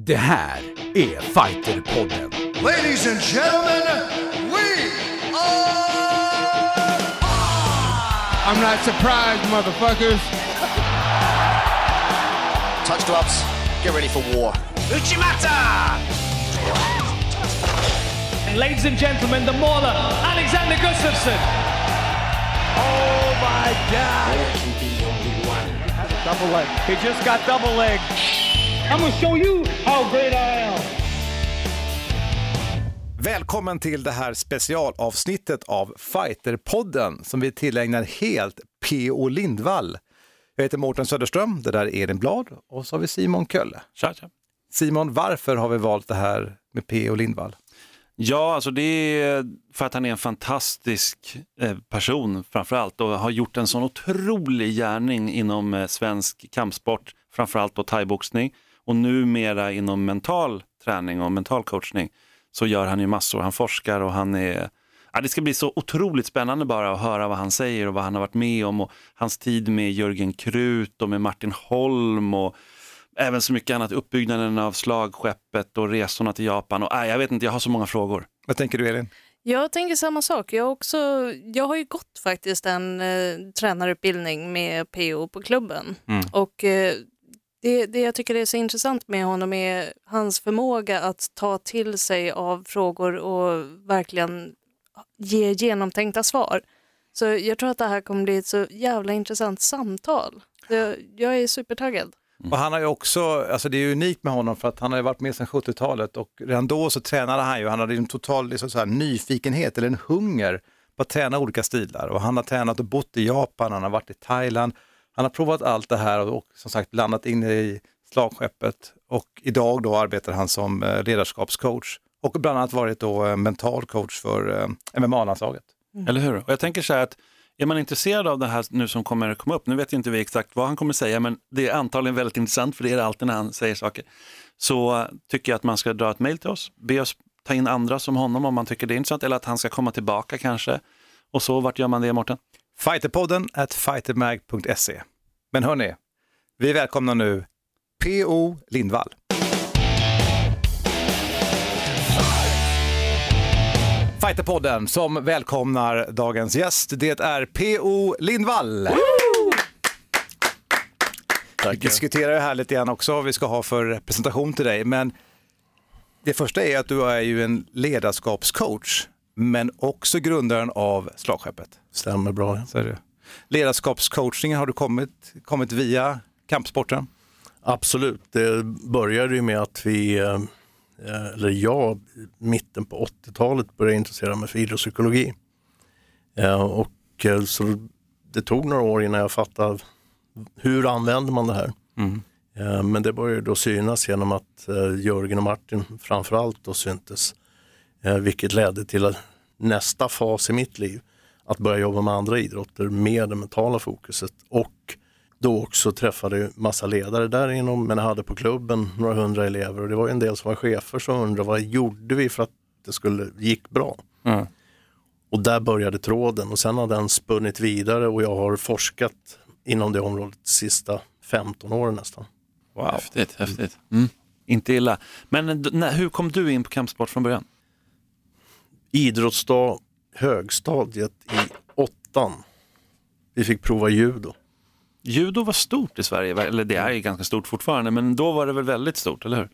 Det här är Fighterpodden. Ladies and gentlemen, we are. I'm not surprised, motherfuckers. Touch gloves. Get ready for war. Uchimata! And ladies and gentlemen, the mauler, Alexander Gustafsson. Oh my God! Double leg. He just got double leg. I'm gonna show you how great I am. Välkommen till det här specialavsnittet av Fighterpodden som vi tillägnar helt P.O. Lindvall. Jag heter Mårten Söderström, det där är Elin Blad och så har vi Simon Kölle. Tja, tja. Simon, varför har vi valt det här med P.O. Lindvall? Ja, alltså det är för att han är en fantastisk eh, person framför allt och har gjort en sån otrolig gärning inom eh, svensk kampsport, framförallt då thaiboxning och numera inom mental träning och mental coachning så gör han ju massor. Han forskar och han är Ja, det ska bli så otroligt spännande bara att höra vad han säger och vad han har varit med om och hans tid med Jörgen Krut och med Martin Holm och även så mycket annat, uppbyggnaden av slagskeppet och resorna till Japan och äh, jag vet inte, jag har så många frågor. Vad tänker du Elin? Jag tänker samma sak. Jag, har också, jag har ju gått faktiskt en eh, tränarutbildning med PO på klubben. Och eh, det, det jag tycker är så intressant med honom är hans förmåga att ta till sig av frågor och verkligen ge genomtänkta svar. Så jag tror att det här kommer bli ett så jävla intressant samtal. Jag, jag är supertaggad. Mm. Och han har ju också, alltså det är unikt med honom för att han har ju varit med sedan 70-talet och redan då så tränade han ju, han hade en total liksom så här, nyfikenhet eller en hunger på att träna olika stilar och han har tränat och bott i Japan, han har varit i Thailand, han har provat allt det här och, som sagt landat in i slagskeppet och idag då arbetar han som eh, ledarskapscoach och bland annat varit då eh, mental coach för eh, MMA-landslaget. Eller hur? Och jag tänker så här att är man intresserad av det här nu som kommer komma upp, nu vet ju inte vi exakt vad han kommer säga, men det är antagligen väldigt intressant för det är det alltid när han säger saker. Så tycker jag att man ska dra ett mejl till oss, be oss ta in andra som honom om man tycker det är intressant, eller att han ska komma tillbaka kanske. Och så, vart gör man det Mårten? Fighterpodden at fightermag.se. Men hörni, vi välkomnar nu P.O. Lindvall. Fighterpodden som välkomnar dagens gäst, det är P.O. Lindvall. Vi diskuterar det här lite grann också, vad vi ska ha för presentation till dig, men det första är att du är ju en ledarskapscoach, men också grundaren av slagskeppet. Stämmer bra. Så är det. Ledarskapscoachningen har du kommit, kommit via kampsporten? Absolut, det började ju med att vi, eh, eller jag, mitten på 80-talet började intressera mig för idrottspsykologi. Eh, Och eh, så det tog några år innan jag fattade hur använder man det här. Eh, Men det började då synas genom att Jörgen och Martin framförallt då syntes. Vilket ledde till nästa fas i mitt liv, att börja jobba med andra idrotter med det mentala fokuset och då också träffade jag massa ledare där inom, men jag hade på klubben några hundra elever och det var en del som var chefer som undrade vad gjorde vi för att det skulle, gick bra? Och där började tråden och sen har den spunnit vidare och jag har forskat inom det området de sista 15 åren nästan. Wow. Häftigt, häftigt. Mm. Inte illa. Men eh, när, hur kom du in på kampsport från början? Idrottsdag, högstadiet i åttan. Vi fick prova judo. Judo var stort i Sverige, eller det är ju ganska stort fortfarande, men då var det väl väldigt stort, eller hur?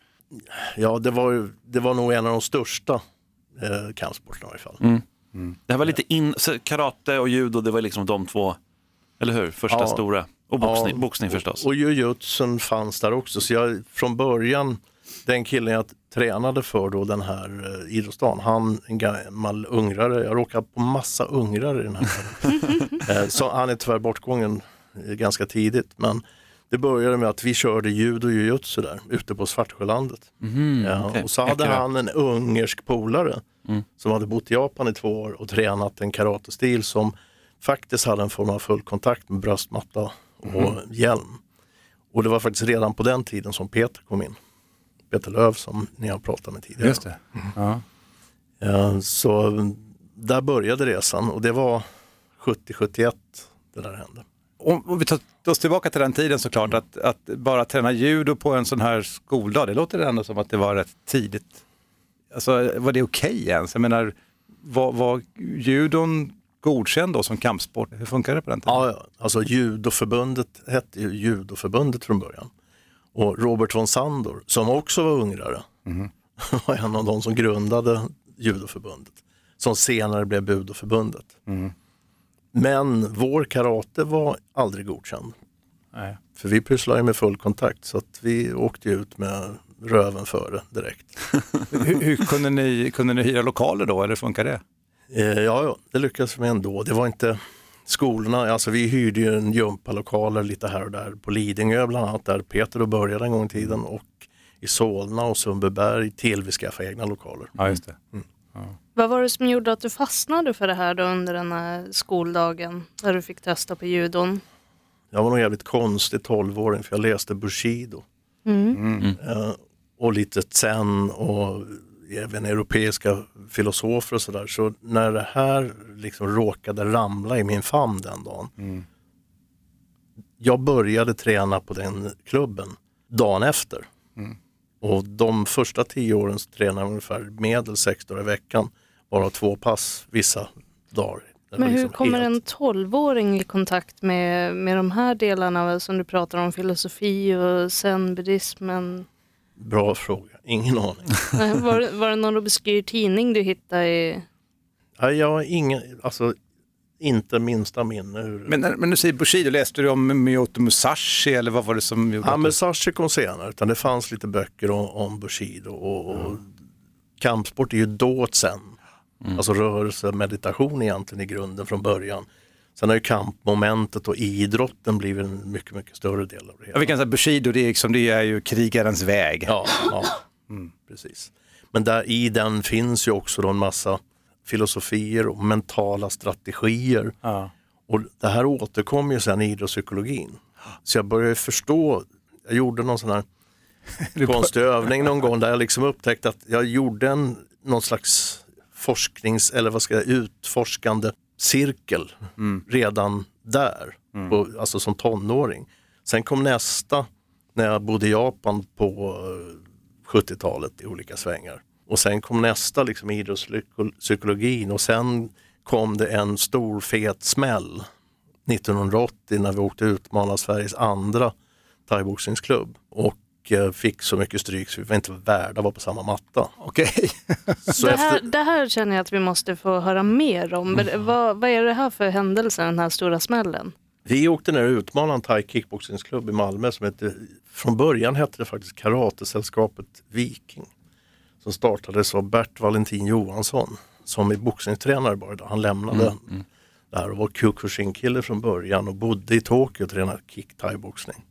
Ja, det var, det var nog en av de största eh, kampsporterna i alla fall. Det här var lite in, karate och judo, det var liksom de två, eller hur? Första Ja. stora. Och boxning, Ja, boxning förstås. Och, och jujutsun fanns där också. Så jag från början, den killen jag tränade för då den här eh, idrottsdagen, han en gammal ungrare, jag råkade på massa ungrare i den här eh, Så han är tyvärr bortgången eh, ganska tidigt. Men det började med att vi körde judo och jujutsu där ute på Svartsjölandet. ja, okej. och så hade han en ungersk polare som hade bott i Japan i två år och tränat en karatestil som faktiskt hade en form av full kontakt med bröstmatta och hjälm. Och det var faktiskt redan på den tiden som Peter kom in. Peter Löv som ni har pratat med tidigare. Just det. Ja. Ja, så där började resan och det var 70-71 det där hände. om, vi tar oss tillbaka till den tiden såklart, att, att bara träna judo på en sån här skoldag, det låter ändå som att det var rätt tidigt. Alltså var det okej ens? Jag menar, var, var judon godkänd då som kampsport? Hur funkar det på den tiden? Ja. alltså judoförbundet hette ju judoförbundet från början. Och Robert von Sandor, som också var ungrare, var en av de som grundade judoförbundet. Som senare blev budoförbundet. Men vår karate var aldrig godkänd. Nej. För vi pysslade ju med full kontakt så att vi åkte ut med röven före direkt. Hur, hur kunde, ni, kunde ni hyra lokaler då, eller funkar det? Eh, ja, ja, det lyckades vi ändå. Det var inte skolorna, alltså vi hyrde ju en gympalokaler lite här och där på Lidingö bland annat där Peter då började en gång i tiden och i Solna och Sundbyberg till vi skaffade egna lokaler. Ja, just det. Vad var det som gjorde att du fastnade för det här då under den här skoldagen när du fick testa på judon? Jag var nog jävligt konstig 12-åring för jag läste Bushido. Eh, och lite zen och även europeiska filosofer och sådär. Så när det här liksom råkade ramla i min famn den dagen. Jag började träna på den klubben dagen efter. Och de första tio åren så tränade jag ungefär medel sex dagar i veckan. Bara två pass vissa dagar. Men hur liksom kommer helt- en 12-åring i kontakt med, med de här delarna som du pratar om, filosofi och zen-buddhismen? Bra fråga, ingen aning. Var, det- var det någon obskyr tidning du hittade i... Nej, jag har ingen, alltså inte minsta minne hur... Men, när- men du säger Bushido, läste du om Miyoto Musashi eller vad var det som gjorde Ja, att men du... Sashi kom senare, utan det fanns lite böcker om, om Bushido och, och kampsport är ju då sen. Alltså rörelse, meditation egentligen i grunden från början. Sen har ju kampmomentet och idrotten blivit en mycket, mycket större del av det Ja, hela. vi kan säga Bushido, det är, liksom, det är ju krigarens väg. Ja, ja. Precis. Men där i den finns ju också då en massa filosofier och mentala strategier. Ja. Och det här återkom ju sen i idrottspsykologin. Så jag började förstå, jag gjorde någon sån här konstig övning någon gång där jag liksom upptäckte att jag gjorde en, någon slags forsknings eller vad ska jag utforskande cirkel redan där, på, alltså som tonåring. Sen kom nästa när jag bodde i Japan på 70-talet i olika svängar. Och sen kom nästa liksom idrottspsykologin och sen kom det en stor fet smäll 1980 när vi åkte utmana Sveriges andra thaiboxningsklubb och eh, fick så mycket stryk så vi var inte värda att vara på samma matta. Okej. Så Det här, efter, det här känner jag att vi måste få höra mer om. Men Vad, vad är det här för händelse, den här stora smällen? Vi åkte ner och utmanade en thai kickboxningsklubb i Malmö som hette, från början hette det faktiskt Karatesällskapet Viking. Som startades av Bert Valentin Johansson som är boxningstränare bara idag. Han lämnade där och var Kyokushin-kille från början och bodde i Tokyo och tränade kick thai-boxning.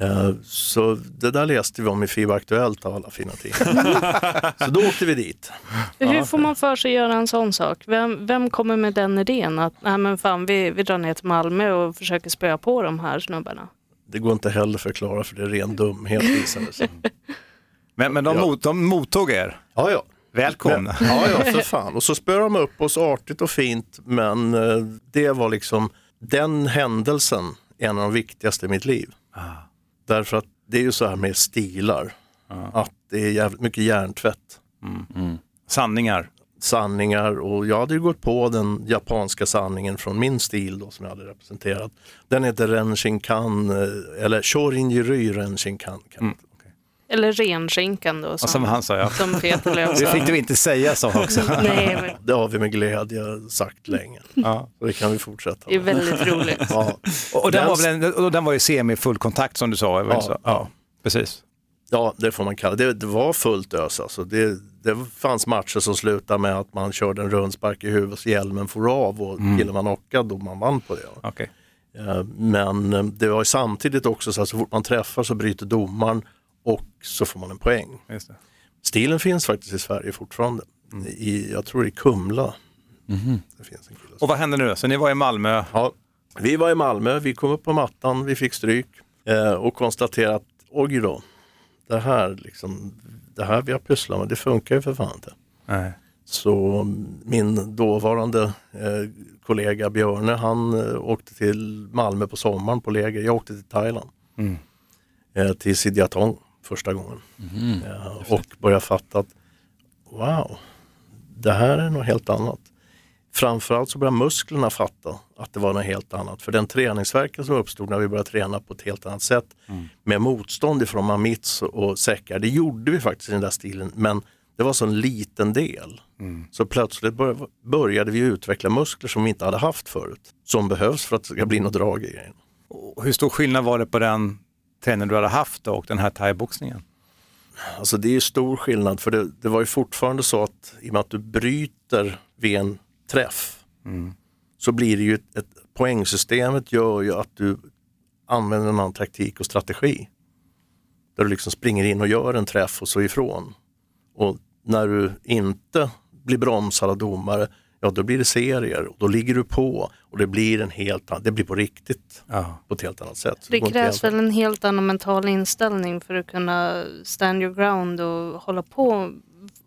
Eh, Så det där läste vi om i FIBA Aktuellt av alla fina tidningar. Så då åkte vi dit. Hur får man för sig att göra en sån sak? Vem, vem kommer med den idén att nej men fan, vi, vi drar ner till Malmö och försöker spöa på de här snubbarna? Det går inte heller att förklara för det är ren dumhet visade sig. Men, men de, Ja. mot, de mottog er. Ja, ja. Välkomna. Men, ja, ja, för fan. Och så spöade de upp oss artigt och fint, men eh, det var liksom den händelsen, en av de viktigaste i mitt liv. Därför att det är ju så här med stilar, att det är jävligt mycket hjärntvätt. Sanningar. sanningar och jag hade ju gått på den japanska sanningen från min stil då som jag hade representerat. Den heter Renshinkan, eh, eller Shorinjiry Renshinkan. kan det Eller renskinkan då, som, som han sa, ja. som Peter Löf Det fick du inte säga så också. Nej, men Det har vi med glädje sagt länge. Ja. Och det kan vi fortsätta det är med. väldigt roligt. Ja. Och, och, den Den- var väl en, och den var ju semi-full kontakt som du sa? Ja, Ja. så? ja precis. Ja, det får man kalla det. Det var fullt ös alltså. Det, det fanns matcher som slutade med att man körde en rundspark i huvudet så hjälmen for av och killen var knockad och man vann på det. Okej. Eh, Men eh, det var ju samtidigt också så att så fort man träffar så bryter domaren och så får man en poäng. Stilen finns faktiskt i Sverige fortfarande. I, jag tror i Kumla. Det finns en kille. Och vad hände nu då? Så ni var i Malmö. Ja, vi var i Malmö, vi kom upp på mattan, vi fick stryk eh, och konstaterade att oj då, det här, liksom, det här vi har pysslat med, det funkar ju för fan inte. Nej. Så min dåvarande eh, kollega Björne han eh, åkte till Malmö på sommaren på läger. Jag åkte till Thailand. Eh, till Sidiatong första gången. Eh, och började fatta att wow, det här är något helt annat. Framförallt så började musklerna fatta att det var något helt annat. För den träningsverken som uppstod när vi började träna på ett helt annat sätt med motstånd ifrån mamits och säckar, det gjorde vi faktiskt i den där stilen men det var så en liten del. Så plötsligt bör- började vi utveckla muskler som vi inte hade haft förut. Som behövs för att det ska bli något drag i grejen. Hur stor skillnad var det på den träning du hade haft då och den här thaiboxningen? Alltså det är ju stor skillnad för det, det var ju fortfarande så att i och med att du bryter vid en träff så blir det ju ett, ett poängsystemet gör ju att du använder en annan taktik och strategi. Där du liksom springer in och gör en träff och så ifrån. Och när du inte blir bromsad av domare, ja då blir det serier och då ligger du på och det blir en helt annan, det blir på riktigt Ja. på ett helt annat sätt. Så Det krävs väl en helt annan mental inställning för att kunna stand your ground och hålla på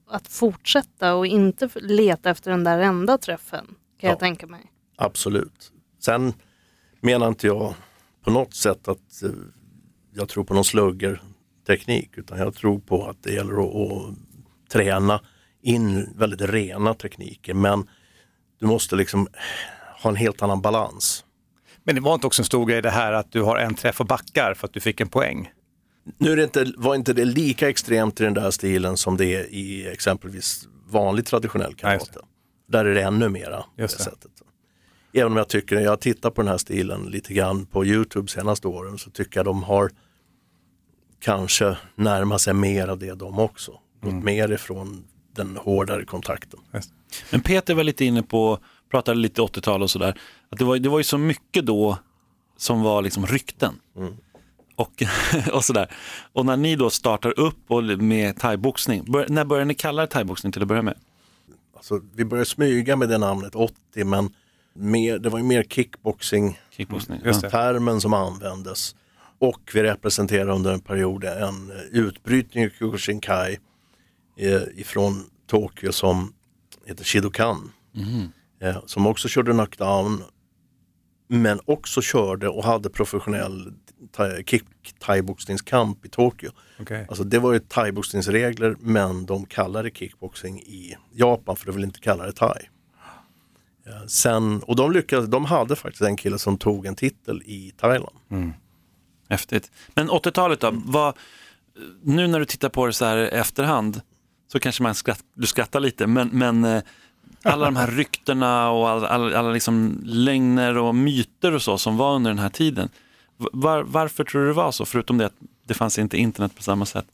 att fortsätta och inte leta efter den där enda träffen kan Ja. jag tänka mig. Absolut. Sen menar inte jag på något sätt att eh, jag tror på någon sluggerteknik utan jag tror på att det gäller att, att träna in väldigt rena tekniker men du måste liksom ha en helt annan balans. Men det var inte också en stor grej det här att du har en träff och backar för att du fick en poäng? Nu är det inte, var inte det lika extremt i den där stilen som det är i exempelvis vanlig traditionell karate. Där är det ännu mera Just det. sättet. Även om jag tycker, jag tittar på den här stilen lite grann på Youtube senaste åren så tycker jag de har kanske närmat sig mer av det de också. Gått Mm. mer ifrån den hårdare kontakten. Men Peter var lite inne på, pratade lite 80-tal och sådär, att det var, det var ju så mycket då som var liksom rykten. Och, och sådär. Och när ni då startar upp och med thaiboxning, bör, när började ni kalla det thaiboxning till att börja med? Alltså, vi började smyga med det namnet 80 men mer, det var ju mer kickboxing Kickboxning. Just Ja. termen som användes. Och vi representerade under en period en eh, utbrytning i Kyokushinkai ifrån Tokyo som heter Shidokan. Eh, som också körde knockdown men också körde och hade professionell thai- kick thaiboxningskamp i Tokyo. Okej. Alltså det var ju thaiboxningsregler men de kallade kickboxing i Japan för de vill inte kalla det thai. Eh, Sen, och de lyckades, de hade faktiskt en kille som tog en titel i Thailand. Häftigt. Men 80-talet då, vad, nu när du tittar på det så här efterhand så kanske man skratt, du skrattar lite, men, men eh, alla de här ryktena och alla, alla, alla liksom lögner och myter och så som var under den här tiden. Var, varför tror du det var så? Förutom det att det fanns inte internet på samma sätt.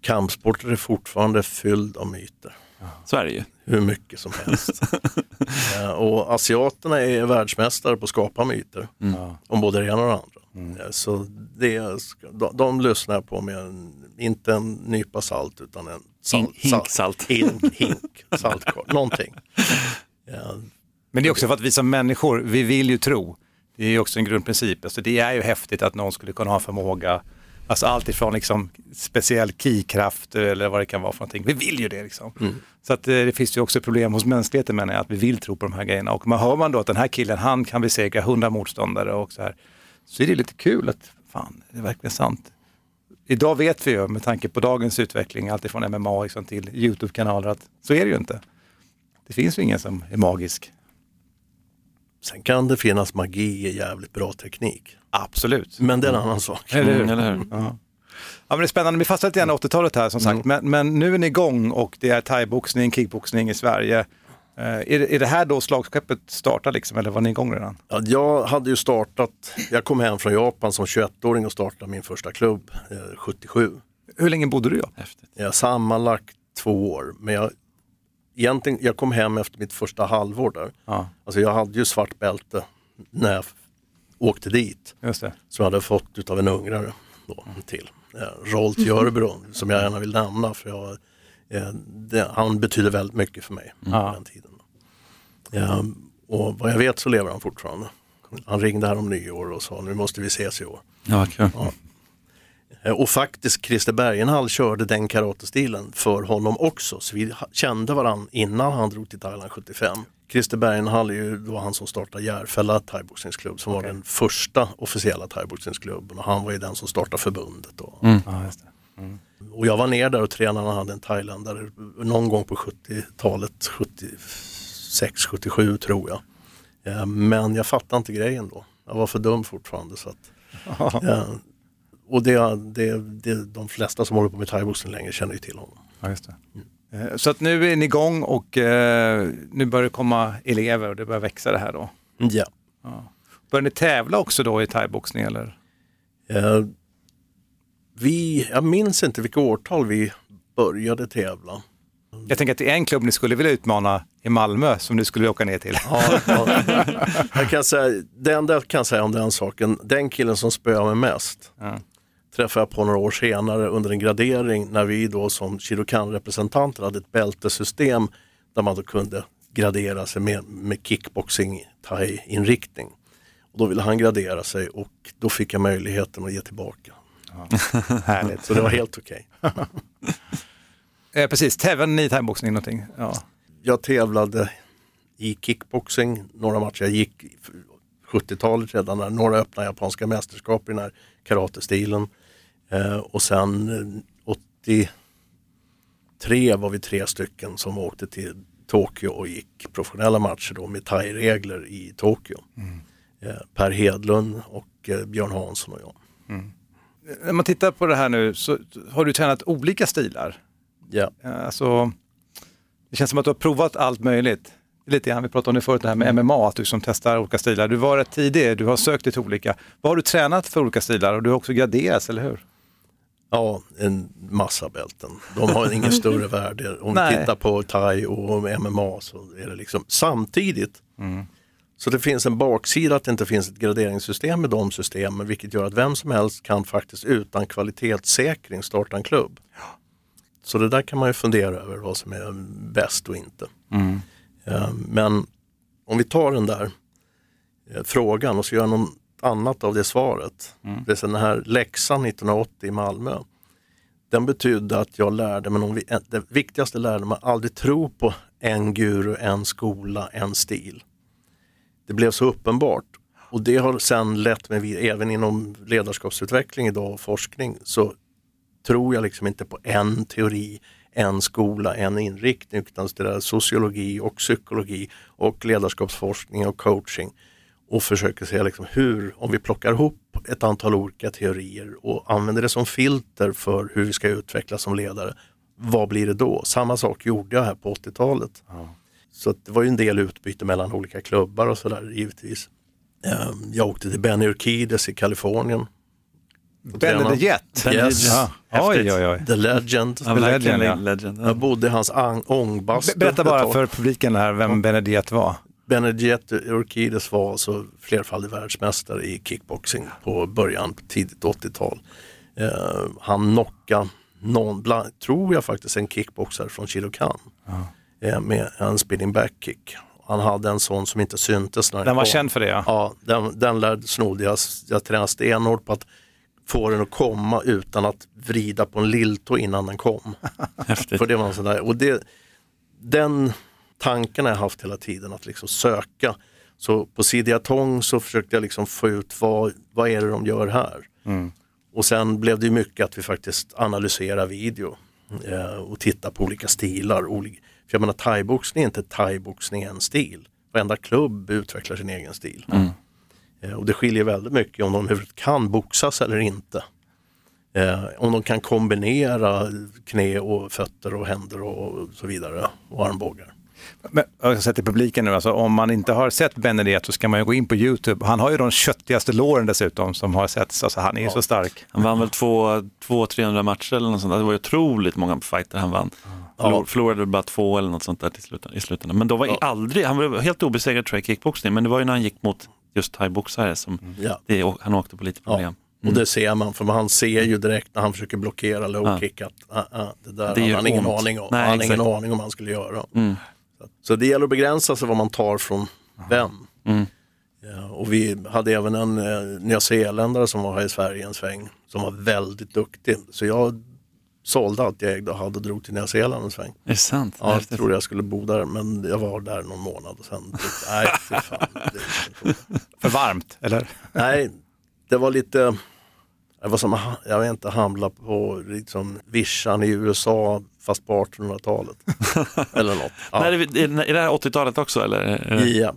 Kampsporter är fortfarande fylld av myter. Så är det ju. Hur mycket som helst. Eh, och asiaterna är världsmästare på att skapa myter. Om både det ena och det andra. Eh, Så det, de, de lyssnar på med en, inte en nypa salt utan en salt, Hink- hink salt. Hink, hink saltkvarn, någonting. Men det är också för att vi som människor, vi vill ju tro. Det är också en grundprincip. Alltså det är ju häftigt att någon skulle kunna ha förmåga, alltså allt ifrån liksom speciell kikraft eller vad det kan vara för någonting. Vi vill ju det liksom. Så att eh, det finns ju också problem hos mänskligheten menar jag, att vi vill tro på de här grejerna. Och man hör man då att den här killen, han kan besegra hundra motståndare och så här. Så är det lite kul att, fan, det är verkligen sant. Idag vet vi ju med tanke på dagens utveckling, alltifrån MMA liksom till YouTube-kanaler, att så är det ju inte. Det finns ju ingen som är magisk. Sen kan det finnas magi i jävligt bra teknik. Absolut. Men det är en annan sak. Eller hur? Mm, eller hur? Ja. Ja, men det är spännande, vi fastnar lite grann i 80-talet här som sagt, men, men nu är ni igång och det är thaiboxning, kickboxning i Sverige. Eh, är, det, är det här då slagskeppet startar liksom, eller var ni igång redan? Ja, jag hade ju startat, jag kom hem från Japan som 21-åring och startade min första klubb eh, 77. Hur länge bodde du i Japan? Har sammanlagt två år, men jag, egentligen, jag kom hem efter mitt första halvår där. Ja, Alltså jag hade ju svart bälte när jag åkte dit, just det. som jag hade fått utav en ungrare då, till. Eh, Rolt Jörbro, som jag gärna vill nämna, för jag, eh, det, han betyder väldigt mycket för mig Ja. den tiden. Eh, och vad jag vet så lever han fortfarande. Han ringde här om nyår och sa nu måste vi ses i år. Ja, vad kul. Eh, Och faktiskt Christer Bergenhall körde den karatestilen för honom också. Så vi kände varandra innan han drog till Thailand 75. Christer Bergenhall är ju då han som startade Järfälla thaiboxningsklubb som var den första officiella thaiboxningsklubben och han var ju den som startade förbundet. Då. Ja, just det. Och jag var ner där och tränade han hade en thailändare någon gång på 70-talet, 76, 77 tror jag. Eh, Men jag fattade inte grejen då. Jag var för dum fortfarande. Så att, eh, och det, det, det, de flesta som håller på med thaiboxning länge känner ju till honom. Ja, just det. Eh, Så att nu är ni igång och eh, nu börjar det komma elever och det börjar växa det här då. Ja. Börjar ni tävla också då i thaiboxning eller? Eh, Vi, jag minns inte vilka årtal vi började tävla. Jag tänker att det är en klubb ni skulle vilja utmana i Malmö som du skulle åka ner till. Ja, ja. Jag kan säga, det enda jag kan säga om den saken, den killen som spöade mig mest Ja. Träffade jag på några år senare under en gradering när vi då som Shirokan-representanter hade ett bältesystem där man då kunde gradera sig med, med kickboxing thai-inriktning. Och då ville han gradera sig och då fick jag möjligheten att ge tillbaka. Härligt. Så det var helt okej. Eh, precis, tävlade ni i thaiboxning någonting? Ja. Jag tävlade i kickboxing några matcher. Jag gick 70-talet redan, när några öppna japanska mästerskap i den här karatestilen. Eh, och sen eh, 83 var vi tre stycken som åkte till Tokyo och gick professionella matcher då med thai-regler i Tokyo. Eh, per Hedlund och eh, Björn Hansson och jag. När man tittar på det här nu så har du tränat olika stilar. Ja. Eh, Alltså, det känns som att du har provat allt möjligt. Lite grann, vi pratade om det förut, det här med MMA, att du som testar olika stilar. Du var rätt tidig, du har sökt dig till olika. Vad har du tränat för olika stilar och du har också graderats, eller hur? Ja, en massa bälten. De har ingen större värde. Om vi Nej. tittar på thai och MMA så är det liksom samtidigt. Så det finns en baksida att det inte finns ett graderingssystem med de systemen vilket gör att vem som helst kan faktiskt utan kvalitetssäkring starta en klubb. Så det där kan man ju fundera över vad som är bäst och inte. Eh, Men om vi tar den där eh, frågan och så gör något annat av det svaret. Det är den här läxan 1980 i Malmö. Den betydde att jag lärde mig, någon, det viktigaste lärde mig, aldrig tro på en guru, en skola, en stil. Det blev så uppenbart. Och det har sen lett mig vid, även inom ledarskapsutveckling idag och forskning, så tror jag liksom inte på en teori, en skola, en inriktning, utan det är sociologi och psykologi och ledarskapsforskning och coaching. Och försöker se liksom hur, om vi plockar ihop ett antal olika teorier och använder det som filter för hur vi ska utvecklas som ledare, vad blir det då? Samma sak gjorde jag här på 80-talet. Så att det var ju en del utbyte mellan olika klubbar och sådär givetvis. Ehm, Jag åkte till Benny Urquidez i Kalifornien. Ben the Jet. Yes. Ja. Oj, oj, oj. The Legend. Ja, The Legend, legend. Jag bodde i hans ang- ångbastu. Be- Berätta bara för publiken här vem Benediet var. Benedict Urquidez var alltså flerfaldig världsmästare i kickboxing på början, på tidigt 80-tal. Eh, han knockade någon, bland, tror jag faktiskt, en kickboxare från Chilokan eh, med en spinning back kick. Han hade en sån som inte syntes när Den var kom. känd för det ja. Ja, den, den lärde, snodde jag. Jag tränade stenhårt på att få den att komma utan att vrida på en lilltå innan den kom. Häftigt. För det var en sån där, och det, den tanken har jag haft hela tiden, att liksom söka. Så på Sidiatong så försökte jag liksom få ut vad, vad är det de gör här? Och sen blev det mycket att vi faktiskt analyserar video eh, och tittar på olika stilar. Olika, för jag menar thaiboxning är inte thaiboxning en stil. Varenda klubb utvecklar sin egen stil. Eh, och det skiljer väldigt mycket om de kan boxas eller inte. Eh, om de kan kombinera knä och fötter och händer och så vidare och armbågar. Men, jag har i publiken nu, alltså, om man inte har sett Benediet så ska man ju gå in på YouTube. Han har ju de köttigaste låren dessutom som har setts. Alltså, han är ju så stark. Han vann väl två, två 300 matcher eller något sånt. Det var ju otroligt många fighter han vann. Förlor, Förlorade bara två eller något sånt där till slut, i slutändan. Men då var aldrig, han var helt obesegrad tror jag i kickboxning, men det var ju när han gick mot just thaiboxare som Ja. det, han åkte på lite problem. Och det ser man, för man ser ju direkt när han försöker blockera low kick att ah, ah, det där Det gör han ingen aning om. Nej, han hade ingen aning om vad han skulle göra. Mm. Så, det gäller att begränsa sig vad man tar från vem. Mm. Ja, och vi hade även en eh, nyzeeländare som var här i Sverige en sväng som var väldigt duktig. Så jag sålde allt jag ägde och hade och drog till Nya Zeeland en sväng. Är det sant? Ja, jag trodde jag skulle bo där men jag var där någon månad och sen tyckte nej, fy fan. För varmt, eller? nej, det var lite, det var som, jag vet inte, hamla på liksom vischan i USA fast på 1800-talet. Eller något. Ja. Nej, är, det, är det här 80-talet också eller? Det- Ja.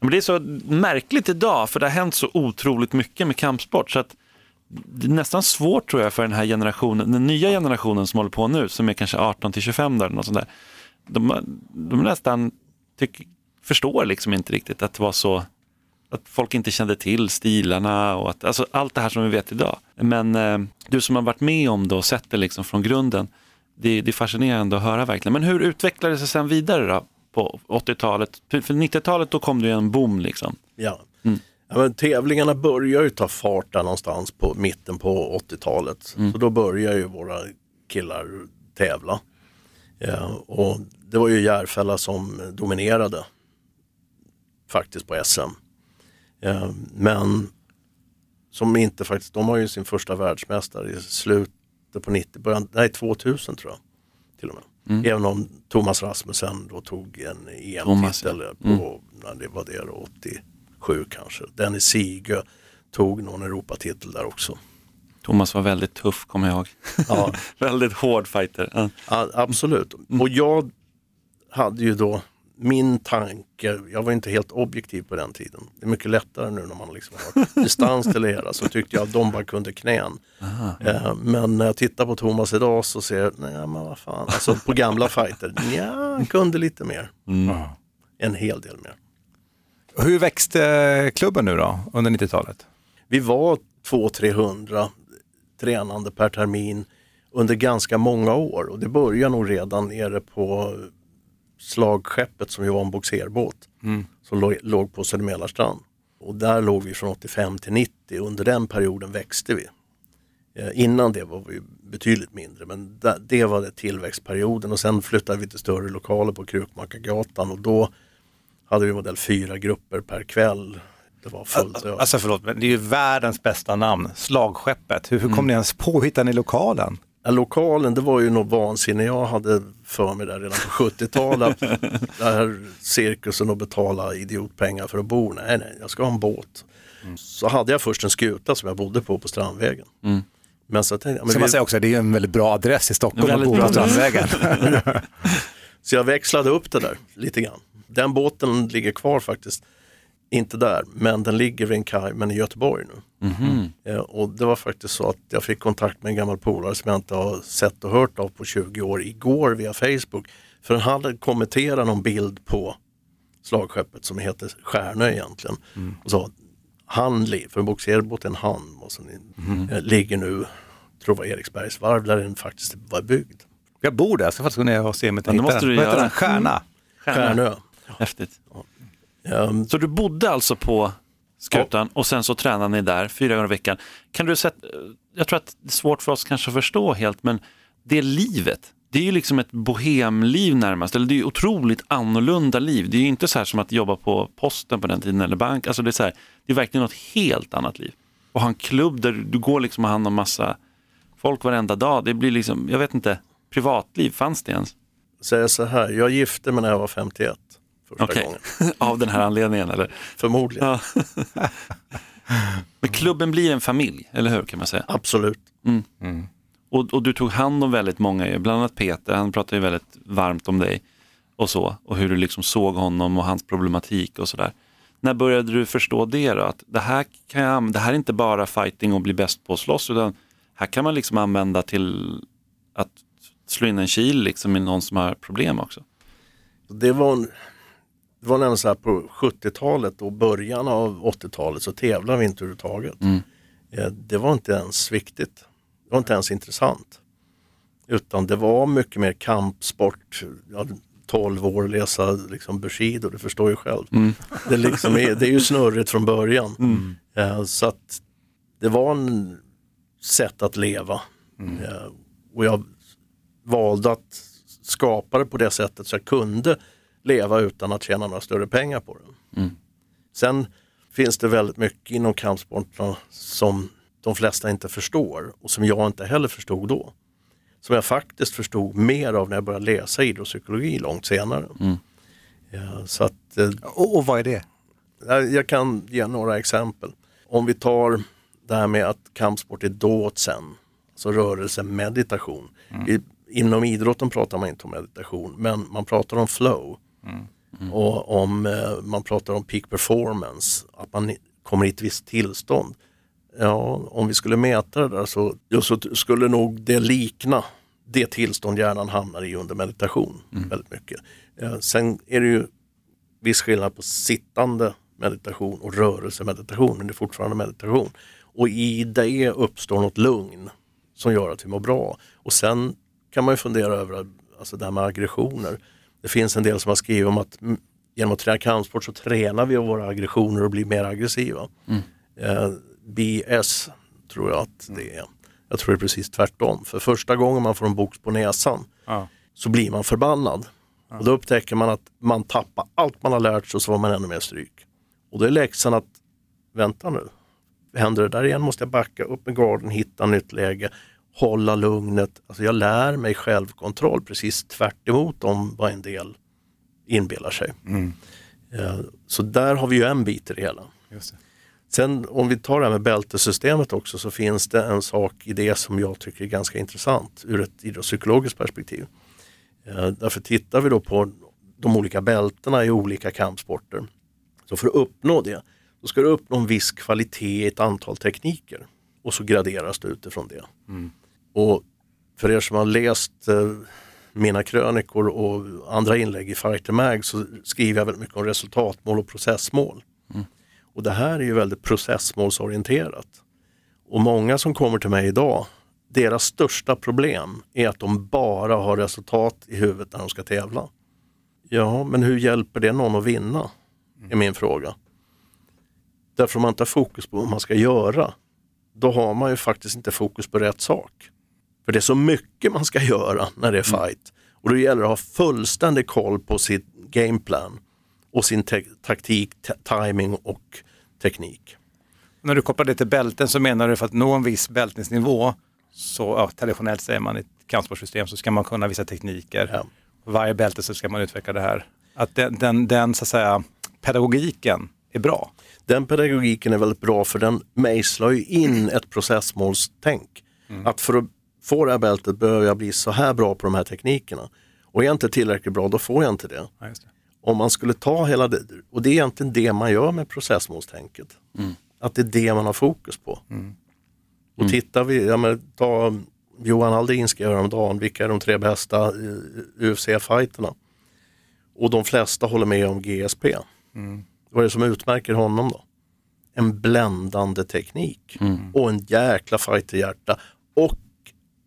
Men det är så märkligt idag för det har hänt så otroligt mycket med kampsport så att det är nästan svårt tror jag för den här generationen, den nya generationen som håller på nu som är kanske 18 till 25 där, eller något sånt där. De, de nästan tyck, förstår liksom inte riktigt att det var så att folk inte kände till stilarna och att, alltså allt det här som vi vet idag. Men eh, du som har varit med om det och sett det liksom från grunden, det, det är fascinerande att höra verkligen. Men hur utvecklade det sig sen vidare då på 80-talet? För för 90-talet då kom det ju en boom liksom. Ja. Ja, men tävlingarna börjar ju ta fart där någonstans på mitten på 80-talet. Så då börjar ju våra killar tävla. Ja, och det var ju Järfälla som dominerade faktiskt på SM. Ja, men som inte faktiskt, de har ju sin första världsmästare i slutet på 90, början, nej 2000 tror jag. Till och med. Även om Thomas Rasmussen då tog en EM-titel på, när det var det då, 87 kanske. Dennis Sigö tog någon Europatitel där också. Thomas var väldigt tuff, kommer jag ihåg. Ja, väldigt hård fighter. Ja. absolut. Och jag hade ju då min tanke, jag var inte helt objektiv på den tiden. Det är mycket lättare nu när man liksom har distans till det hela. Så tyckte jag att de bara kunde knän. Eh, men när jag tittar på Thomas idag så ser jag, nej men vad fan, alltså på gamla fighter, ja, han kunde lite mer. En hel del mer. Hur växte klubben nu då under 90-talet? Vi var 200-300 tränande per termin under ganska många år och det började nog redan nere på slagskeppet som ju var en boxerbåt som låg, på Södermälarstrand. Och där låg vi från 85 till 90 under den perioden växte vi. Eh, innan det var vi betydligt mindre men det var det tillväxtperioden och sen flyttade vi till större lokaler på Krukmakargatan och då hade vi modell fyra grupper per kväll. Det var fullt över. Alltså förlåt, men det är ju världens bästa namn, Slagskeppet. Hur, hur kom ni ens på att hitta den i lokalen? Ja, lokalen, det var ju något vansinne jag hade för mig där redan på 70-talet. Den här cirkusen och betala idiotpengar för att bo. Nej, nej, jag ska ha en båt. Så hade jag först en skuta som jag bodde på på Strandvägen. Men så tänkte men Ska man säga också, det är ju en väldigt bra adress i Stockholm att bo på Strandvägen. så jag växlade upp det där lite grann. Den båten ligger kvar faktiskt. Inte där, men den ligger vid en kaj, men i Göteborg nu. Eh, och det var faktiskt så att jag fick kontakt med en gammal polare som jag inte har sett och hört av på 20 år igår via Facebook. För han hade kommenterat någon bild på slagskeppet som heter Stjärnö egentligen. Och sa han, för en bogserbåt är en han, och så, eh, ligger nu, tror jag var Eriksbergs varv där den faktiskt var byggd. Jag bor där, jag ska faktiskt gå ner och se om jag Ja, hittar den. Vad heter den? Stjärna? Stjärnö. Häftigt. Ehm, Så du bodde alltså på skutan och sen så tränade ni där fyra gånger i veckan. Kan du sätta, jag tror att det är svårt för oss kanske att förstå helt, men det livet, det är ju liksom ett bohemliv närmast, eller det är ju otroligt annorlunda liv. Det är ju inte så här som att jobba på posten på den tiden eller bank, alltså det är så här, det är verkligen något helt annat liv. Och ha en klubb där du går liksom och hand om massa folk varenda dag, det blir liksom, jag vet inte, privatliv, fanns det ens? säga så här, jag gifte mig när jag var 51 första Okej, gången. av den här anledningen eller? Förmodligen, Ja. Men klubben blir en familj, eller hur kan man säga? absolut. Och, och du tog hand om väldigt många, bland annat Peter, han pratade ju väldigt varmt om dig och så. Och hur du liksom såg honom och hans problematik och sådär. När började du förstå det då? Att det här, kan jag, det här är inte bara fighting och bli bäst på att slåss, utan här kan man liksom använda till att slå in en kil liksom i någon som har problem också. Det var, en- det var nämligen så här på 70-talet och början av 80-talet så tävlade vi inte överhuvudtaget. Eh, Det var inte ens viktigt. Det var inte ens intressant. Utan det var mycket mer kampsport. Jag hade 12 år läsa liksom Bushido, du förstår ju själv. Det, liksom är, det är ju snurrigt från början. Eh, Så att det var en sätt att leva. Eh, Och jag valde att skapa det på det sättet så jag kunde leva utan att tjäna några större pengar på det. Sen finns det väldigt mycket inom kampsporterna som de flesta inte förstår och som jag inte heller förstod då. Som jag faktiskt förstod mer av när jag började läsa idrottspsykologi långt senare. Ja, så att, eh, Och, och vad är det? jag kan ge några exempel. Om vi tar det här med att kampsport är dåtsen, alltså rörelse, meditation. I, inom idrotten pratar man inte om meditation, men man pratar om flow. Och om eh, man pratar om peak performance, att man kommer i ett visst tillstånd. Ja, om vi skulle mäta det där så, så skulle nog det likna det tillstånd hjärnan hamnar i under meditation väldigt mycket. Eh, sen är det ju viss skillnad på sittande meditation och rörelsemeditation, men det är fortfarande meditation. Och i det uppstår något lugn som gör att vi mår bra. Och sen kan man ju fundera över alltså det här med aggressioner. Det finns en del som har skrivit om att mm, genom att träna kampsport så tränar vi våra aggressioner och blir mer aggressiva. Eh, BS tror jag att det är. Jag tror det är precis tvärtom. För första gången man får en box på näsan Ja. så blir man förbannad. Och då upptäcker man att man tappar allt man har lärt sig och så får man ännu mer stryk. Och då är läxan att, vänta nu, händer det där igen måste jag backa upp med garden, hitta nytt läge, hålla lugnet. Alltså jag lär mig självkontroll precis tvärt emot om vad en del inbillar sig. Eh, Så där har vi ju en bit i det hela. Det. Sen om vi tar det här med bältesystemet också så finns det en sak i det som jag tycker är ganska intressant ur ett idrottspsykologiskt perspektiv. Eh, därför tittar vi då på de olika bältena i olika kampsporter. Så för att uppnå det, då ska du uppnå en viss kvalitet i ett antal tekniker och så graderas det utifrån det. Och för er som har läst eh, mina krönikor och andra inlägg i Fighter Mag så skriver jag väldigt mycket om resultatmål och processmål. Och det här är ju väldigt processmålsorienterat. Och många som kommer till mig idag, deras största problem är att de bara har resultat i huvudet när de ska tävla. Ja, men hur hjälper det någon att vinna? Är min fråga. Därför om man inte har fokus på vad man ska göra, då har man ju faktiskt inte fokus på rätt sak. För det är så mycket man ska göra när det är fight. Och då gäller det att ha fullständig koll på sitt gameplan och sin taktik, timing och teknik. När du kopplar det till bälten så menar du för att nå en viss bältningsnivå, så ja, traditionellt säger man i ett kampsportsystem så ska man kunna vissa tekniker. Ja. Varje bälte så ska man utveckla det här. Att den, den, den så att säga, pedagogiken är bra. Den pedagogiken är väldigt bra för den mejslar ju in ett processmålstänk. Att för att få det här bältet behöver jag bli så här bra på de här teknikerna. Och är jag inte tillräckligt bra, då får jag inte det. Ja, just det. Om man skulle ta hela det, och det är egentligen det man gör med processmålstänket. Att det är det man har fokus på. Och tittar vi, ja, men, ta Johan Aldin skrev häromdagen, vilka är de tre bästa UFC-fighterna? Och de flesta håller med om GSP. Vad är det som utmärker honom då? En bländande teknik och en jäkla fighterhjärta och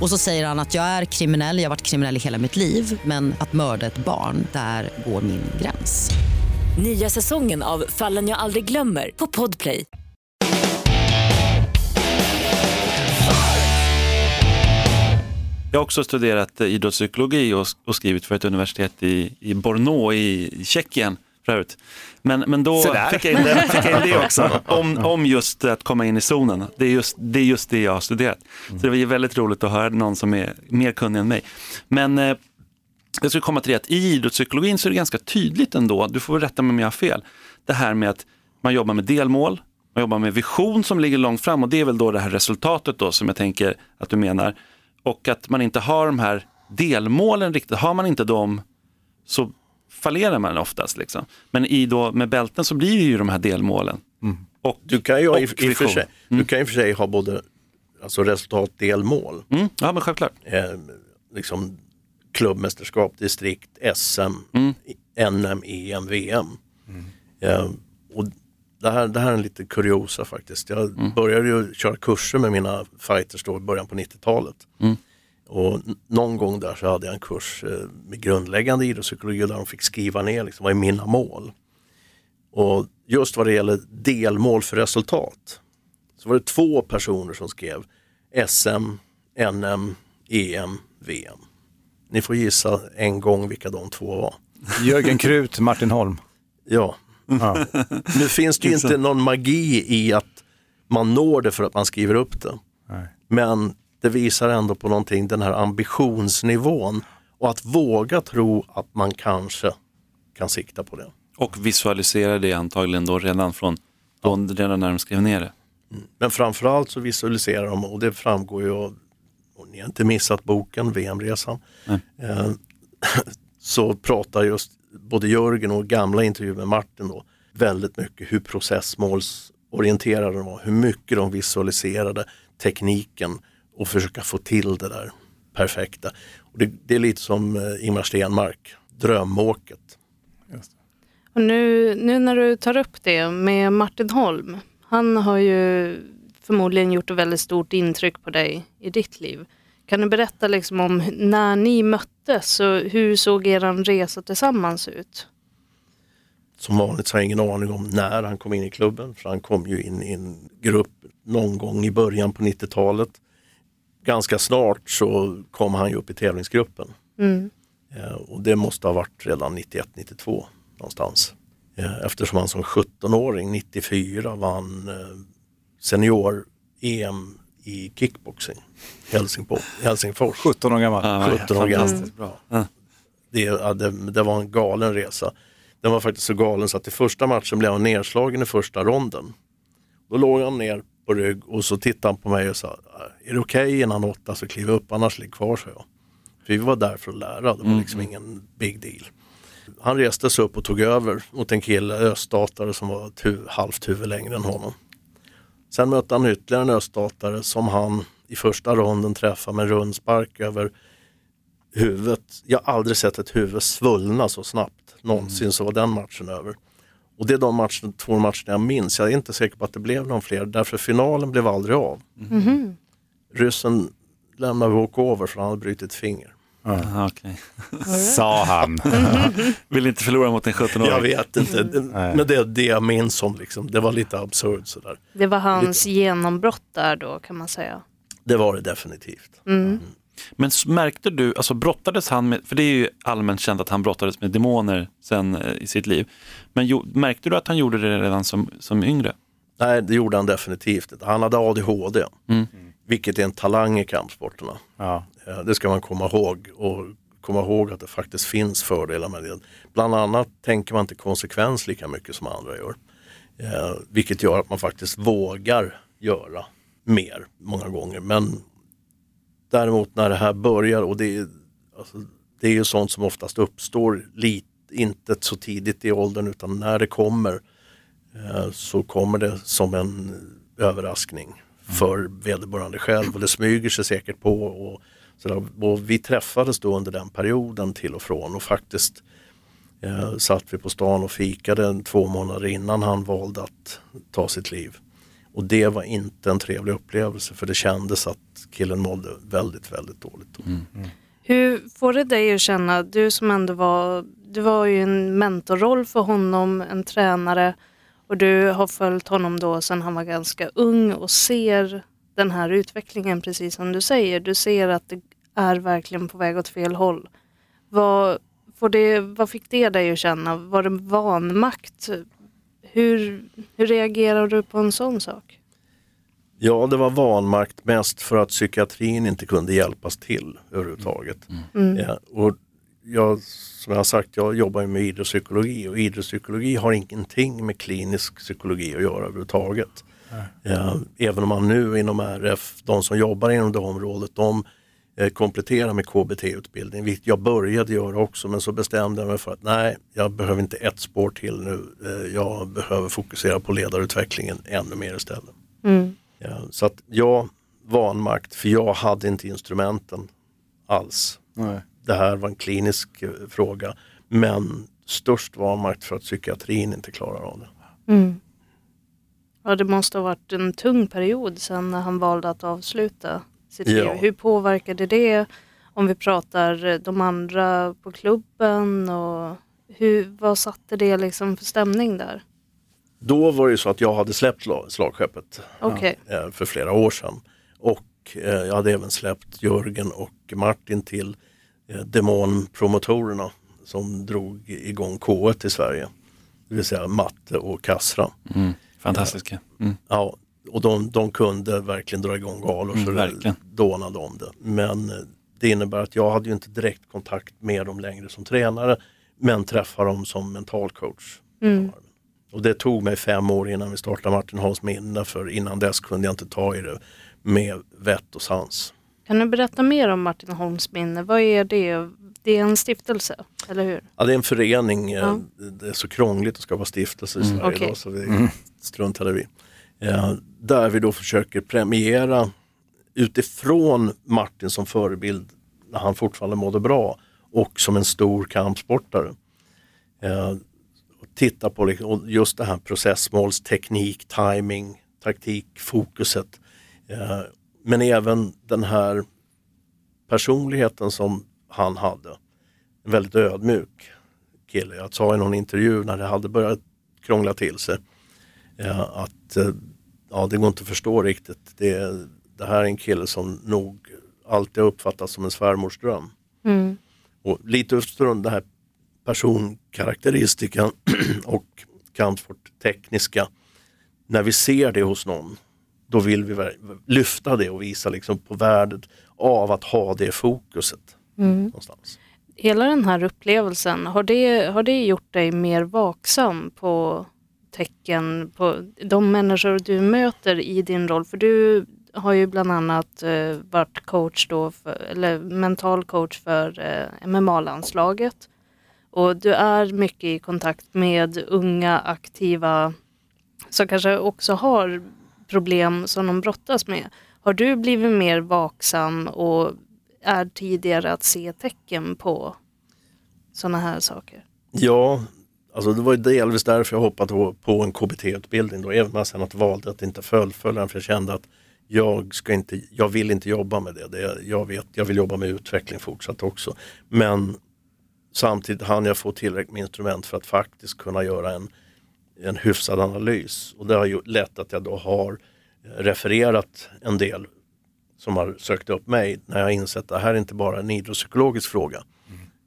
Och så säger han att jag är kriminell, jag har varit kriminell i hela mitt liv men att mörda ett barn, där går min gräns. Nya säsongen av Fallen jag aldrig glömmer på Podplay. Jag har också studerat eh, idrottspsykologi och, och skrivit för ett universitet i, i Brno i Tjeckien förut. Men, men då fick jag, in det, fick jag in det också, om, om just att komma in i zonen. Det är just det, är just det jag har studerat. Så det var ju väldigt roligt att höra någon som är mer kunnig än mig. Men eh, jag skulle komma till det att i idrottspsykologin så är det ganska tydligt ändå, du får väl rätta mig om jag har fel, det här med att man jobbar med delmål, man jobbar med vision som ligger långt fram och det är väl då det här resultatet då som jag tänker att du menar. Och att man inte har de här delmålen riktigt, har man inte dem så fallerar man oftast. Liksom. Men i då, med bälten så blir det ju de här delmålen. Och, Du kan ju och i, i, för sig, du kan ju i och för sig ha både alltså resultatdelmål, Mm, ja men självklart. eh, liksom klubbmästerskap, distrikt, SM, Mm. NM, EM, VM. Eh, och det här, det här är en liten kuriosa faktiskt. Jag Mm. började ju köra kurser med mina fighters då i början på 90-talet. Och någon gång där så hade jag en kurs eh, med grundläggande idrottspsykologi där de fick skriva ner liksom, vad är mina mål. Och just vad det gäller delmål för resultat så var det två personer som skrev SM, NM, EM, VM. Ni får gissa en gång vilka de två var. Jörgen Krut, Martin Holm. Ja. Ja. Nu finns det ju inte någon magi i att man når det för att man skriver upp det. Nej. Men det visar ändå på någonting, den här ambitionsnivån och att våga tro att man kanske kan sikta på det. Och visualisera det antagligen då redan från då, redan när de skrev ner det. Men framförallt så visualiserar de och det framgår ju av, och ni har inte missat boken VM-resan, eh, så pratar just både Jörgen och gamla intervjuer med Martin då väldigt mycket hur processmålsorienterade de var, hur mycket de visualiserade tekniken och försöka få till det där perfekta. Och det, det är lite som eh, Ingmar Stenmark, drömåket. Och nu, nu när du tar upp det med Martin Holm, han har ju förmodligen gjort ett väldigt stort intryck på dig i ditt liv. Kan du berätta liksom om när ni möttes och hur såg er resa tillsammans ut? Som vanligt så har jag ingen aning om när han kom in i klubben, för han kom ju in i en grupp någon gång i början på 90-talet. Ganska snart så kom han ju upp i tävlingsgruppen. Mm. Eh, och det måste ha varit redan 91-92 någonstans. Eh, eftersom han som 17-åring, 94, vann eh, senior-EM i kickboxing Helsingfors. Helsingfors. 17 år gammal. Ja, 17 år gammal. bra. Ja. Det, ja, det, det var en galen resa. Den var faktiskt så galen så att i första matchen blev han nedslagen i första ronden. Då låg han ner på rygg och så tittade han på mig och sa, är det okej innan åtta så kliv upp annars ligg kvar, så jag. För vi var där för att lära, det var liksom ingen big deal. Han reste sig upp och tog över mot en kille, öststatare som var ett hu- halvt huvud längre än honom. Sen mötte han ytterligare en öststatare som han i första ronden träffade med en rundspark över huvudet. Jag har aldrig sett ett huvud svullna så snabbt. Någonsin så var den matchen över. Och det är de matcherna, två matcherna jag minns. Jag är inte säker på att det blev någon fler därför finalen blev aldrig av. Mhm. Ryssen lämnade walkover för han hade brutit ett finger. Aha, okej. Sa han. Vill inte förlora mot en 17-åring. Jag vet inte, Det- men det är det jag minns om. Liksom. Det var lite absurt sådär. Det var hans genombrott där då kan man säga. Det var det definitivt. Mm. Men märkte du, alltså brottades han med, för det är ju allmänt känt att han brottades med demoner sen eh, i sitt liv. Men jo, märkte du att han gjorde det redan som, som yngre? Nej, det gjorde han definitivt. inte. Han hade ADHD, Mm. vilket är en talang i kampsporterna. Ja. Eh, Det ska man komma ihåg och komma ihåg att det faktiskt finns fördelar med det. Bland annat tänker man inte konsekvens lika mycket som andra gör. Eh, vilket gör att man faktiskt vågar göra mer många gånger. Men däremot när det här börjar och det är, alltså, det är ju sånt som oftast uppstår lite, inte så tidigt i åldern utan när det kommer eh, så kommer det som en överraskning för vederbörande själv och det smyger sig säkert på. Och, sådär. och vi träffades då under den perioden till och från och faktiskt eh, satt vi på stan och fikade två månader innan han valde att ta sitt liv. Och det var inte en trevlig upplevelse för det kändes att killen mådde väldigt, väldigt dåligt. Då. Hur får det dig att känna, du som ändå var, du var ju en mentorroll för honom, en tränare och du har följt honom då sedan han var ganska ung och ser den här utvecklingen precis som du säger. Du ser att det är verkligen på väg åt fel håll. Vad, får det, vad fick det dig att känna? Var det vanmakt? Hur, hur reagerar du på en sån sak? Ja, det var vanmakt mest för att psykiatrin inte kunde hjälpas till överhuvudtaget. Mm. Ja, och jag, som jag har sagt, jag jobbar med idrottspsykologi och idrottspsykologi har ingenting med klinisk psykologi att göra överhuvudtaget. Ja, även om man nu inom RF, de som jobbar inom det området, de eh, kompletterar med KBT-utbildning, vilket jag började göra också, men så bestämde jag mig för att nej, jag behöver inte ett spår till nu. Eh, Jag behöver fokusera på ledarutvecklingen ännu mer istället. Mm. Ja, så att jag vanmakt, för jag hade inte instrumenten alls. Nej. Det här var en klinisk eh, fråga, men störst vanmakt för att psykiatrin inte klarar av det. Mm. Ja, det måste ha varit en tung period sen när han valde att avsluta sitt Ja. liv. Hur påverkade det om vi pratar eh, de andra på klubben och hur, vad satte det liksom för stämning där? Då var det ju så att jag hade släppt slag- slagskeppet Okej. eh, för flera år sedan. Och eh, jag hade även släppt Jörgen och Martin till Demonpromotorerna som drog igång K1 i Sverige. Det vill säga Matte och Kassra. Mm. Fantastiska. Mm. Ja, och de, de kunde verkligen dra igång galor Mm, så verkligen. det dånade om det. Men eh, det innebär att jag hade ju inte direkt kontakt med dem längre som tränare men träffar dem som mental coach. Mm. Och det tog mig fem år innan vi startade Martin Hans minne för innan dess kunde jag inte ta i det med vett och sans. Kan du berätta mer om Martin Holms minne? Vad är det? Det är en stiftelse, eller hur? Ja, det är en förening, Ja. det är så krångligt att skapa stiftelse i Mm. Sverige Okej. idag så vi Mm. struntade vi. Eh, där vi då försöker premiera utifrån Martin som förebild när han fortfarande mådde bra och som en stor kampsportare. Eh, och titta på liksom, just det här processmålsteknik, timing, taktik, fokuset. Eh, men även den här personligheten som han hade. En väldigt ödmjuk kille. Jag sa i någon intervju när det hade börjat krångla till sig eh, att eh, ja, det går inte att förstå riktigt. Det, det här är en kille som nog alltid har uppfattats som en svärmors dröm. Mm. Och lite utifrån den här personkaraktäristiken och kampsporttekniska. När vi ser det hos någon, då vill vi lyfta det och visa liksom på värdet av att ha det fokuset. Mm. Någonstans. Hela den här upplevelsen, har det, har det gjort dig mer vaksam på tecken på de människor du möter i din roll? För du har ju bland annat eh, varit coach då, för, eller mental coach för eh, MMA-landslaget. Och du är mycket i kontakt med unga aktiva som kanske också har problem som de brottas med. Har du blivit mer vaksam och är tidigare att se tecken på sådana här saker? Ja, alltså det var ju delvis därför jag hoppade på- en KBT-utbildning då, även om jag sen att valde att inte fullfölja den för jag kände att jag, ska inte, jag vill inte jobba med det. det. Jag vet, jag vill jobba med utveckling fortsatt också. Men samtidigt hann jag få tillräckligt med instrument för att faktiskt kunna göra en, en hyfsad analys. Och det har ju lett att jag då har eh, refererat en del som har sökt upp mig när jag insett att det här är inte bara en idrottspsykologisk fråga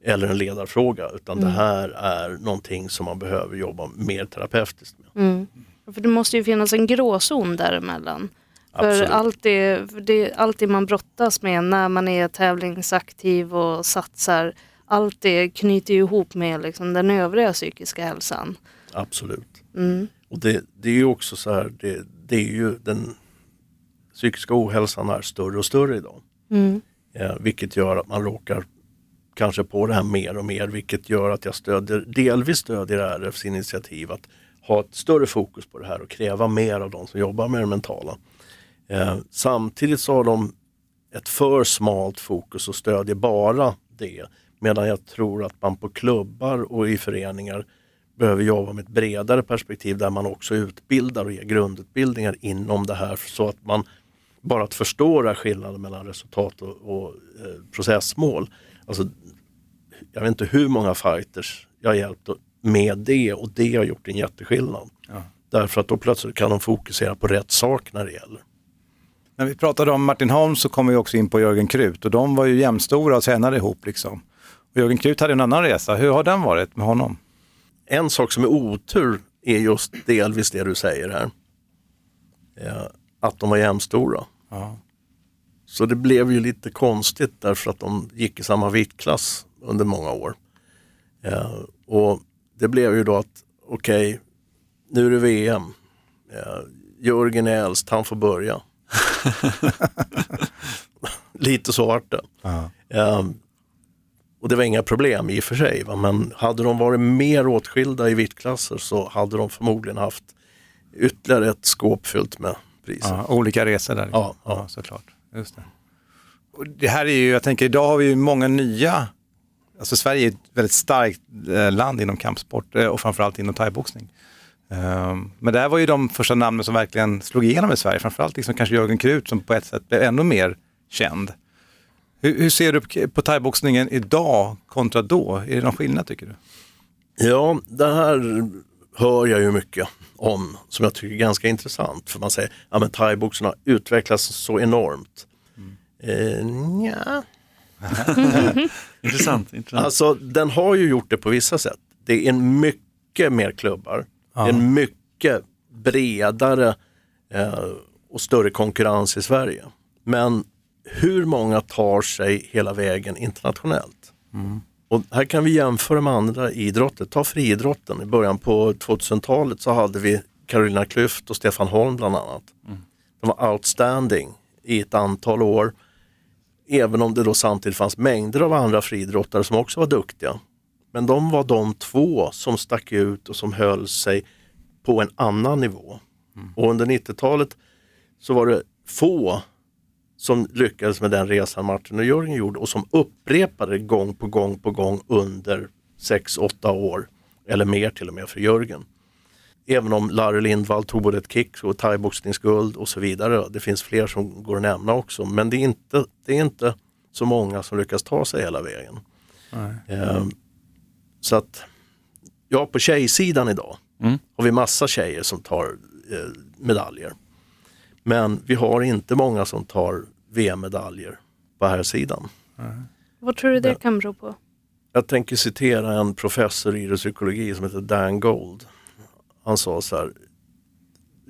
eller en ledarfråga utan det här är någonting som man behöver jobba mer terapeutiskt med. Mm. För det måste ju finnas en gråzon däremellan. För allt det, för det, allt det man brottas med när man är tävlingsaktiv och satsar, allt det knyter ihop med liksom den övriga psykiska hälsan. Absolut. Mm. Och det, det är ju också så här, det, det är ju den psykiska ohälsan är större och större idag. Mm. Eh, vilket gör att man råkar kanske på det här mer och mer vilket gör att jag stödjer, delvis stödjer RFs initiativ att ha ett större fokus på det här och kräva mer av de som jobbar med det mentala. Eh, samtidigt så har de ett för smalt fokus och stödjer bara det. Medan jag tror att man på klubbar och i föreningar behöver jobba med ett bredare perspektiv där man också utbildar och ger grundutbildningar inom det här så att man bara att förstå skillnaden mellan resultat och, och eh, processmål. Alltså, jag vet inte hur många fighters jag har hjälpt med det och det har gjort en jätteskillnad. Därför att då plötsligt kan de fokusera på rätt sak när det gäller. När vi pratade om Martin Holm så kom vi också in på Jörgen Krut och de var ju jämnstora och tränade ihop liksom. Och Jörgen Krut hade en annan resa, hur har den varit med honom? En sak som är otur är just delvis det du säger här. Att de var jämnstora. Ja. Så det blev ju lite konstigt därför att de gick i samma viktklass under många år. Eh, och det blev ju då att okej, nu är det VM. Eh, Jörgen är äldst, han får börja. lite så vart det. Eh, och det var inga problem i och för sig. Va? Men hade de varit mer åtskilda i viktklasser så hade de förmodligen haft ytterligare ett skåp fyllt med priser. Ja, olika resor där. Ja, ja. ja såklart. Just det. Och det här är ju, jag tänker idag har vi ju många nya, alltså Sverige är ett väldigt starkt eh, land inom kampsport eh, och framförallt inom thaiboxning. Ehm, Men där var ju de första namnen som verkligen slog igenom i Sverige, framförallt liksom kanske Jörgen Krut som på ett sätt blev ännu mer känd. Hur, hur ser du på- thaiboxningen idag kontra då? Är det någon skillnad tycker du? Ja, det här hör jag ju mycket om som jag tycker är ganska intressant. För man säger att ja, thaiboxen har utvecklats så enormt. Eh, nja. Intressant. intressant. Alltså den har ju gjort det på vissa sätt. Det är en mycket mer klubbar. En mycket bredare eh, och större konkurrens i Sverige. Men hur många tar sig hela vägen internationellt? Och här kan vi jämföra med andra idrotter. Ta friidrotten. I början på 2000-talet så hade vi Carolina Klüft och Stefan Holm bland annat. De var outstanding i ett antal år. Även om det då samtidigt fanns mängder av andra friidrottare som också var duktiga. Men de var de två som stack ut och som höll sig på en annan nivå. Och under 90-talet så var det få som lyckades med den resan Martin och Jörgen gjorde och som upprepade gång på gång på gång under 6-8 år eller mer till och med för Jörgen. Även om Larry Lindvall tog både ett kick och thaiboxningsguld och så vidare. Det finns fler som går att nämna också men det är inte, det är inte så många som lyckas ta sig hela vägen. Ehm, så att, ja på tjejsidan idag har vi massa tjejer som tar eh, medaljer. Men vi har inte många som tar VM-medaljer på här sidan. Vad tror du det kan bero på? Jag tänker citera en professor i idrottspsykologi som heter Dan Gold. Han sa så här,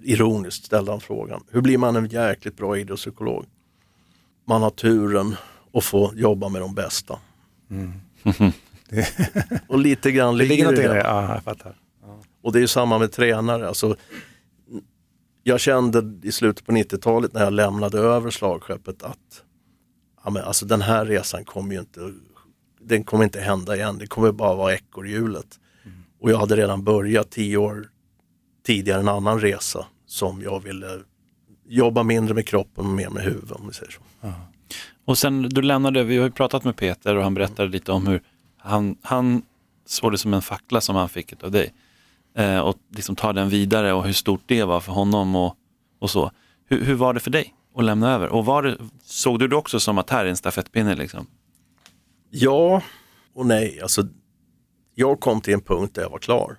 ironiskt ställde han frågan, hur blir man en jäkligt bra idrottspsykolog? Man har turen att få jobba med de bästa. Och lite grann Det ligger det. ja, jag fattar. Och det är ju samma med tränare. Alltså, jag kände i slutet på 90-talet när jag lämnade över slagskeppet att ja, men alltså, den här resan kommer ju inte, den kommer inte hända igen. Det kommer bara vara ekorrhjulet. Och jag hade redan börjat tio år tidigare en annan resa som jag ville jobba mindre med kroppen och mer med huvudet om vi säger så. Och sen du lämnade, vi har ju pratat med Peter och han berättade lite om hur han, han såg det som en fackla som han fick av dig. Eh, och liksom ta den vidare och hur stort det var för honom och, och så. Hur, hur var det för dig att lämna över? Och var det, såg du det också som att här är en stafettpinne liksom? Ja och nej. Alltså, jag kom till en punkt där jag var klar.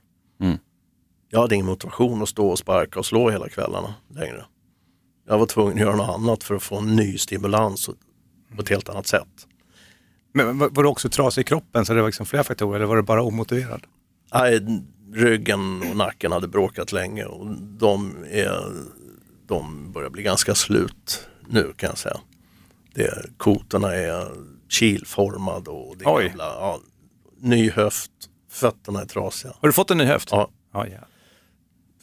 Jag hade ingen motivation att stå och sparka och slå hela kvällarna längre. Jag var tvungen att göra något annat för att få en ny stimulans på ett helt annat sätt. Men var, var du också trasig i kroppen så det var liksom flera faktorer eller var det bara omotiverad? Nej, ryggen och nacken hade bråkat länge och de, är, de börjar bli ganska slut nu kan jag säga. Det, kotorna är kilformad och det Oj. gamla, ja, ny höft, fötterna är trasiga. Har du fått en ny höft? Ja, Ja, ja.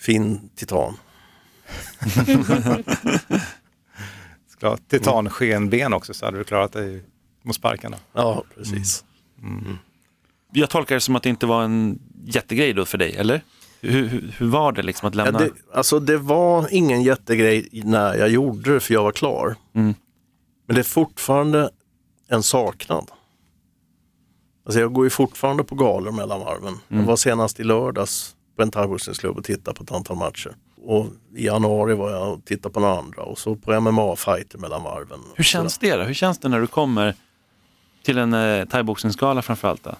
Fin titan. Ska ha titanskenben också så hade du klarat dig mot sparkarna. Ja, precis. Jag tolkar det som att det inte var en jättegrej då för dig, eller? Hur, hur, hur var det liksom att Ja, lämna? det, alltså det var ingen jättegrej när jag gjorde det för jag var klar. Mm. Men det är fortfarande en saknad. Alltså jag går ju fortfarande på galor mellan varven. Mm. Jag var senast i lördags på en thaiboxningsklubb och tittade på ett antal matcher. Och i januari var jag och tittade på några andra och så på MMA-fighter mellan varven. Hur känns det då? Hur känns det när du kommer till en eh, thaiboxningsgala framförallt? Då?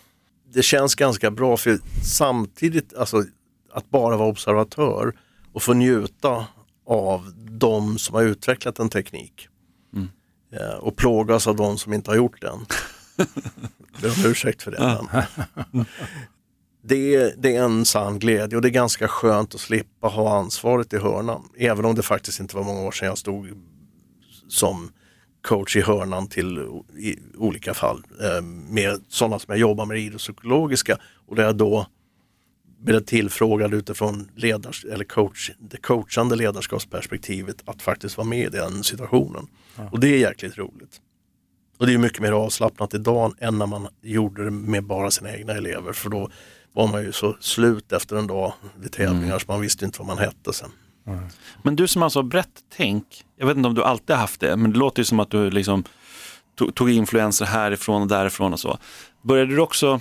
det känns ganska bra för samtidigt, alltså att bara vara observatör och få njuta av de som har utvecklat en teknik. Eh, och plågas av de som inte har gjort den. Ber om ursäkt för det. Men. Det, är, det är en sann glädje och det är ganska skönt att slippa ha ansvaret i hörnan. Även om det faktiskt inte var många år sedan jag stod som coach i hörnan till i olika fall eh, med sådana som jag jobbar med idrottspsykologiska och där jag då blev tillfrågad utifrån ledars, eller coach, det coachande ledarskapsperspektivet att faktiskt vara med i den situationen. Och det är jäkligt roligt. Och det är mycket mer avslappnat idag än när man gjorde det med bara sina egna elever för då var man ju så slut efter en dag vid tävlingar så man visste inte vad man hette sen. Men du som alltså har brett tänk, jag vet inte om du alltid har haft det, men det låter ju som att du liksom tog, tog influenser härifrån och därifrån och så. Började du också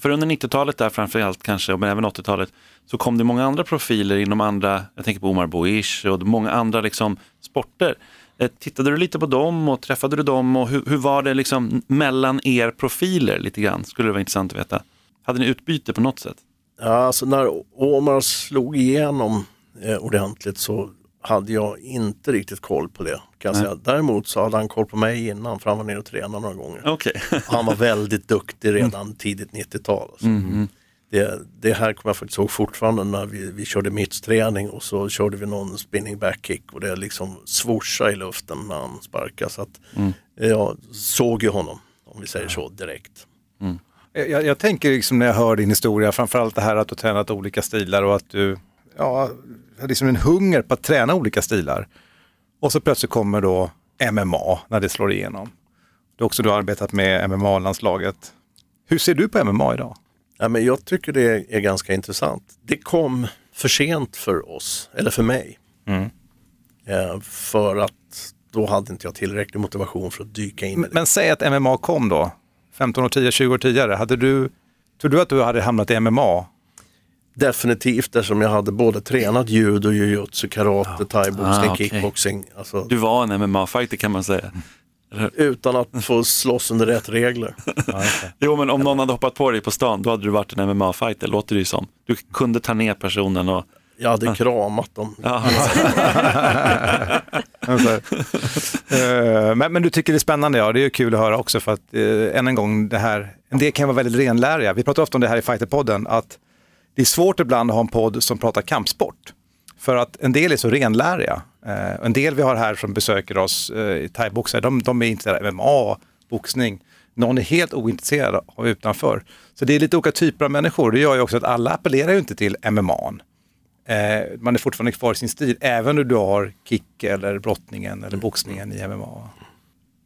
För under 90-talet där framförallt kanske, men även 80-talet, så kom det många andra profiler inom andra, jag tänker på Omar Boish och många andra liksom sporter. Eh, Tittade du lite på dem och träffade du dem och hur, hur var det liksom mellan er profiler lite grann? Skulle det vara intressant att veta. Hade ni utbyte på något sätt? Ja, alltså när Omar slog igenom eh, ordentligt så hade jag inte riktigt koll på det. Kan jag säga. Däremot så hade han koll på mig innan för han var nere och tränade några gånger. Okej. Han var väldigt duktig redan tidigt 90-tal. Alltså. Mhm. Det, det här kommer jag faktiskt ihåg fortfarande när vi, vi körde mittsträning och så körde vi någon spinning back kick och det liksom swoosha i luften när han sparkade. Så att Mm. jag såg ju honom, om vi säger så, direkt. Jag, jag tänker liksom när jag hör din historia, framförallt det här att du tränat olika stilar och att du ja, har liksom en hunger på att träna olika stilar. Och så plötsligt kommer då MMA när det slår igenom. Du har också du har arbetat med MMA-landslaget. Hur ser du på MMA idag? Ja, men jag tycker det är ganska intressant. Det kom för sent för oss, eller för mig. Mm. Eh, för att då hade inte jag tillräcklig motivation för att dyka in i Men, men säg att MMA kom då, 15 år tidigare, 20 år tidigare. Hade du, tror du att du hade hamnat i MMA? Definitivt eftersom jag hade både tränat judo, jujutsu, karate, thaiboxning, Ah, okej. kickboxing. Alltså, Du var en MMA-fighter kan man säga. utan att få slåss under rätt regler. Jo, men om någon hade hoppat på dig på stan, då hade du varit en MMA-fighter, låter det ju som. Du kunde ta ner personen och... Jag hade kramat dem. Ja, Alltså, eh, men, men du tycker det är spännande, ja det är ju kul att höra också för att eh, än en gång det här, en del kan vara väldigt renläriga. Vi pratar ofta om det här i Fighterpodden, att det är svårt ibland att ha en podd som pratar kampsport. För att en del är så renläriga. Eh, en del vi har här som besöker oss, eh, thaiboxare, de, de är intresserade av MMA, boxning. Någon är helt ointresserad av utanför. Så det är lite olika typer av människor. Det gör ju också att alla appellerar ju inte till MMA. Eh, man är fortfarande kvar i sin stil, även om du har kick eller brottningen eller boxningen i MMA.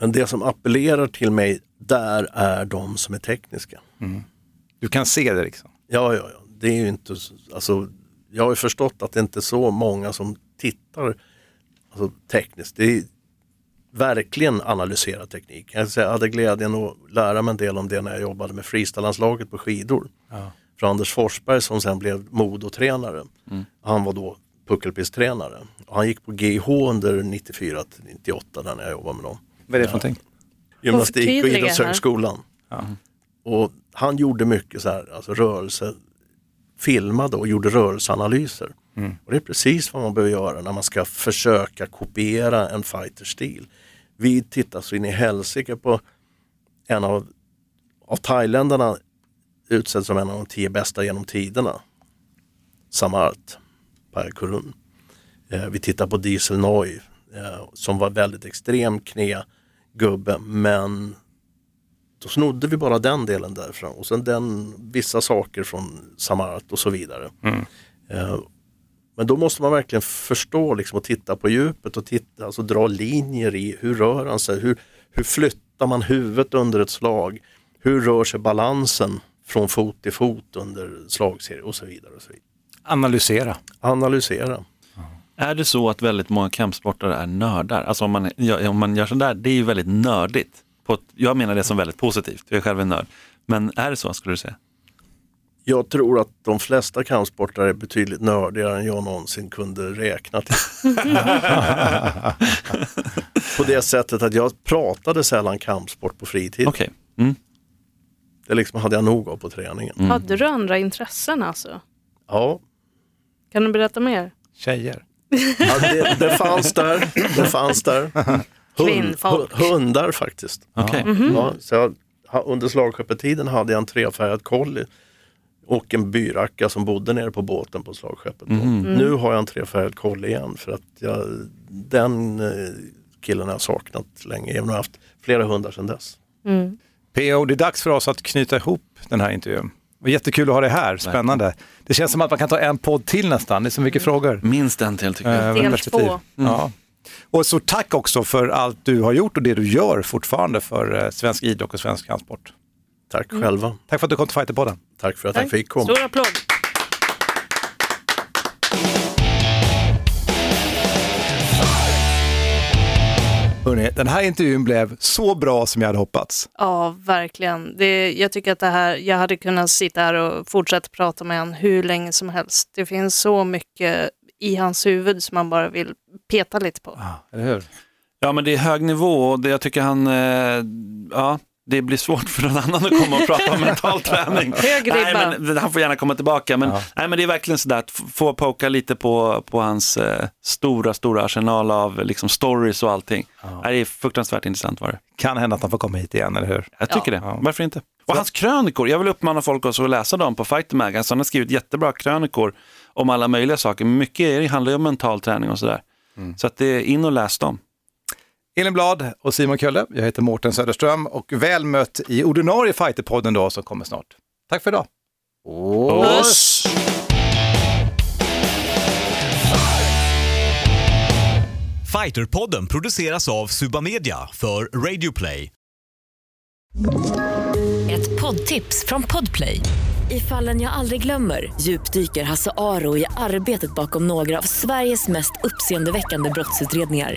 Men det som appellerar till mig där är de som är tekniska. Du kan se det liksom. Ja, ja, ja. Det är ju inte, så- alltså, jag har ju förstått att det inte är så många som tittar alltså, tekniskt. Det är verkligen analysera teknik. Jag, hade glädjen att lära mig en del om det när jag jobbade med freestylelandslaget på skidor. För Anders Forsberg som sen blev modotränare. Han var då puckelpisttränare. Han gick på GH under 94 till 98 där när jag jobbade med dem. Vad är det för någonting? Gymnastik och idrottshögskolan. Och han gjorde mycket så här, alltså rörelse, filmade och gjorde rörelseanalyser. Och det är precis vad man behöver göra när man ska försöka kopiera en fighterstil. Vi tittar så in i helsike på en av, av thailändarna utsedd som en av de tio bästa genom tiderna. Samart Parkurun. Eh, vi tittar på Diesel Noy eh, som var väldigt extrem knägubbe men då snodde vi bara den delen därifrån och sen den, vissa saker från Samart och så vidare. Eh, men då måste man verkligen förstå liksom, och titta på djupet och titta, alltså dra linjer i hur rör han sig, hur, hur flyttar man huvudet under ett slag, hur rör sig balansen från fot till fot under slagserie och så vidare. Och så vidare. Analysera. Analysera. Är det så att väldigt många kampsportare är nördar? Alltså om man, om man gör sådär, det är ju väldigt nördigt. På ett, jag menar det som väldigt positivt, jag är själv en nörd. Men är det så skulle du säga? Jag tror att de flesta kampsportare är betydligt nördigare än jag någonsin kunde räkna till. på det sättet att jag pratade sällan kampsport på fritid. Okej. Mm. Det liksom hade jag nog av på träningen. Hade du andra intressen alltså? Ja, Kan du berätta mer? Tjejer. ja det, det fanns där. Det fanns där. Kvinnfolk. hu- hundar faktiskt. Okej. Ja, så jag, under slagskeppetiden hade jag en trefärgad collie och en byracka som bodde nere på båten på slagskeppet. då. Nu har jag en trefärgad collie igen för att jag, den eh, killen har jag saknat länge. Även om jag har haft flera hundar sedan dess. Mm. PO, det är dags för oss att knyta ihop den här intervjun. Och jättekul att ha dig här, spännande. Det känns som att man kan ta en podd till nästan, det är så mycket frågor. Minst en till tycker jag. Eh, Del två. Ja. Och så tack också för allt du har gjort och det du gör fortfarande för eh, svensk idrott och svensk kampsport. Tack själva. Tack för att du kom till Fighterpodden. Tack för att jag fick komma. Stor applåd. Hörrni, den här intervjun blev så bra som jag hade hoppats. Ja, verkligen. Det, jag tycker att det här, jag hade kunnat sitta här och fortsätta prata med honom hur länge som helst. Det finns så mycket i hans huvud som man bara vill peta lite på. Eller hur? Ja, men det är hög nivå och det, jag tycker han, eh, ja, det blir svårt för någon annan att komma och prata om mental träning. Nej, men, han får gärna komma tillbaka, men, Ja. nej, men det är verkligen sådär att få poka lite på, på hans eh, stora, stora arsenal av liksom, stories och allting. Nej, Det är fruktansvärt intressant var det. Kan hända att han får komma hit igen, eller hur? Jag tycker det. Varför inte? Och hans krönikor, jag vill uppmana folk också att läsa dem på Fighter Mag. Alltså, han har skrivit jättebra krönikor om alla möjliga saker. Mycket handlar ju om mental träning och sådär. Så att det är in och läs dem. Elin Blad och Simon Kölle, jag heter Mårten Söderström och väl mött i ordinarie Fighterpodden då som kommer snart. Tack för idag. Puss! Fighterpodden produceras av Suba Media för Radio Play. Ett poddtips från Podplay. I fallen jag aldrig glömmer djupdyker Hasse Aro i arbetet bakom några av Sveriges mest uppseendeväckande brottsutredningar.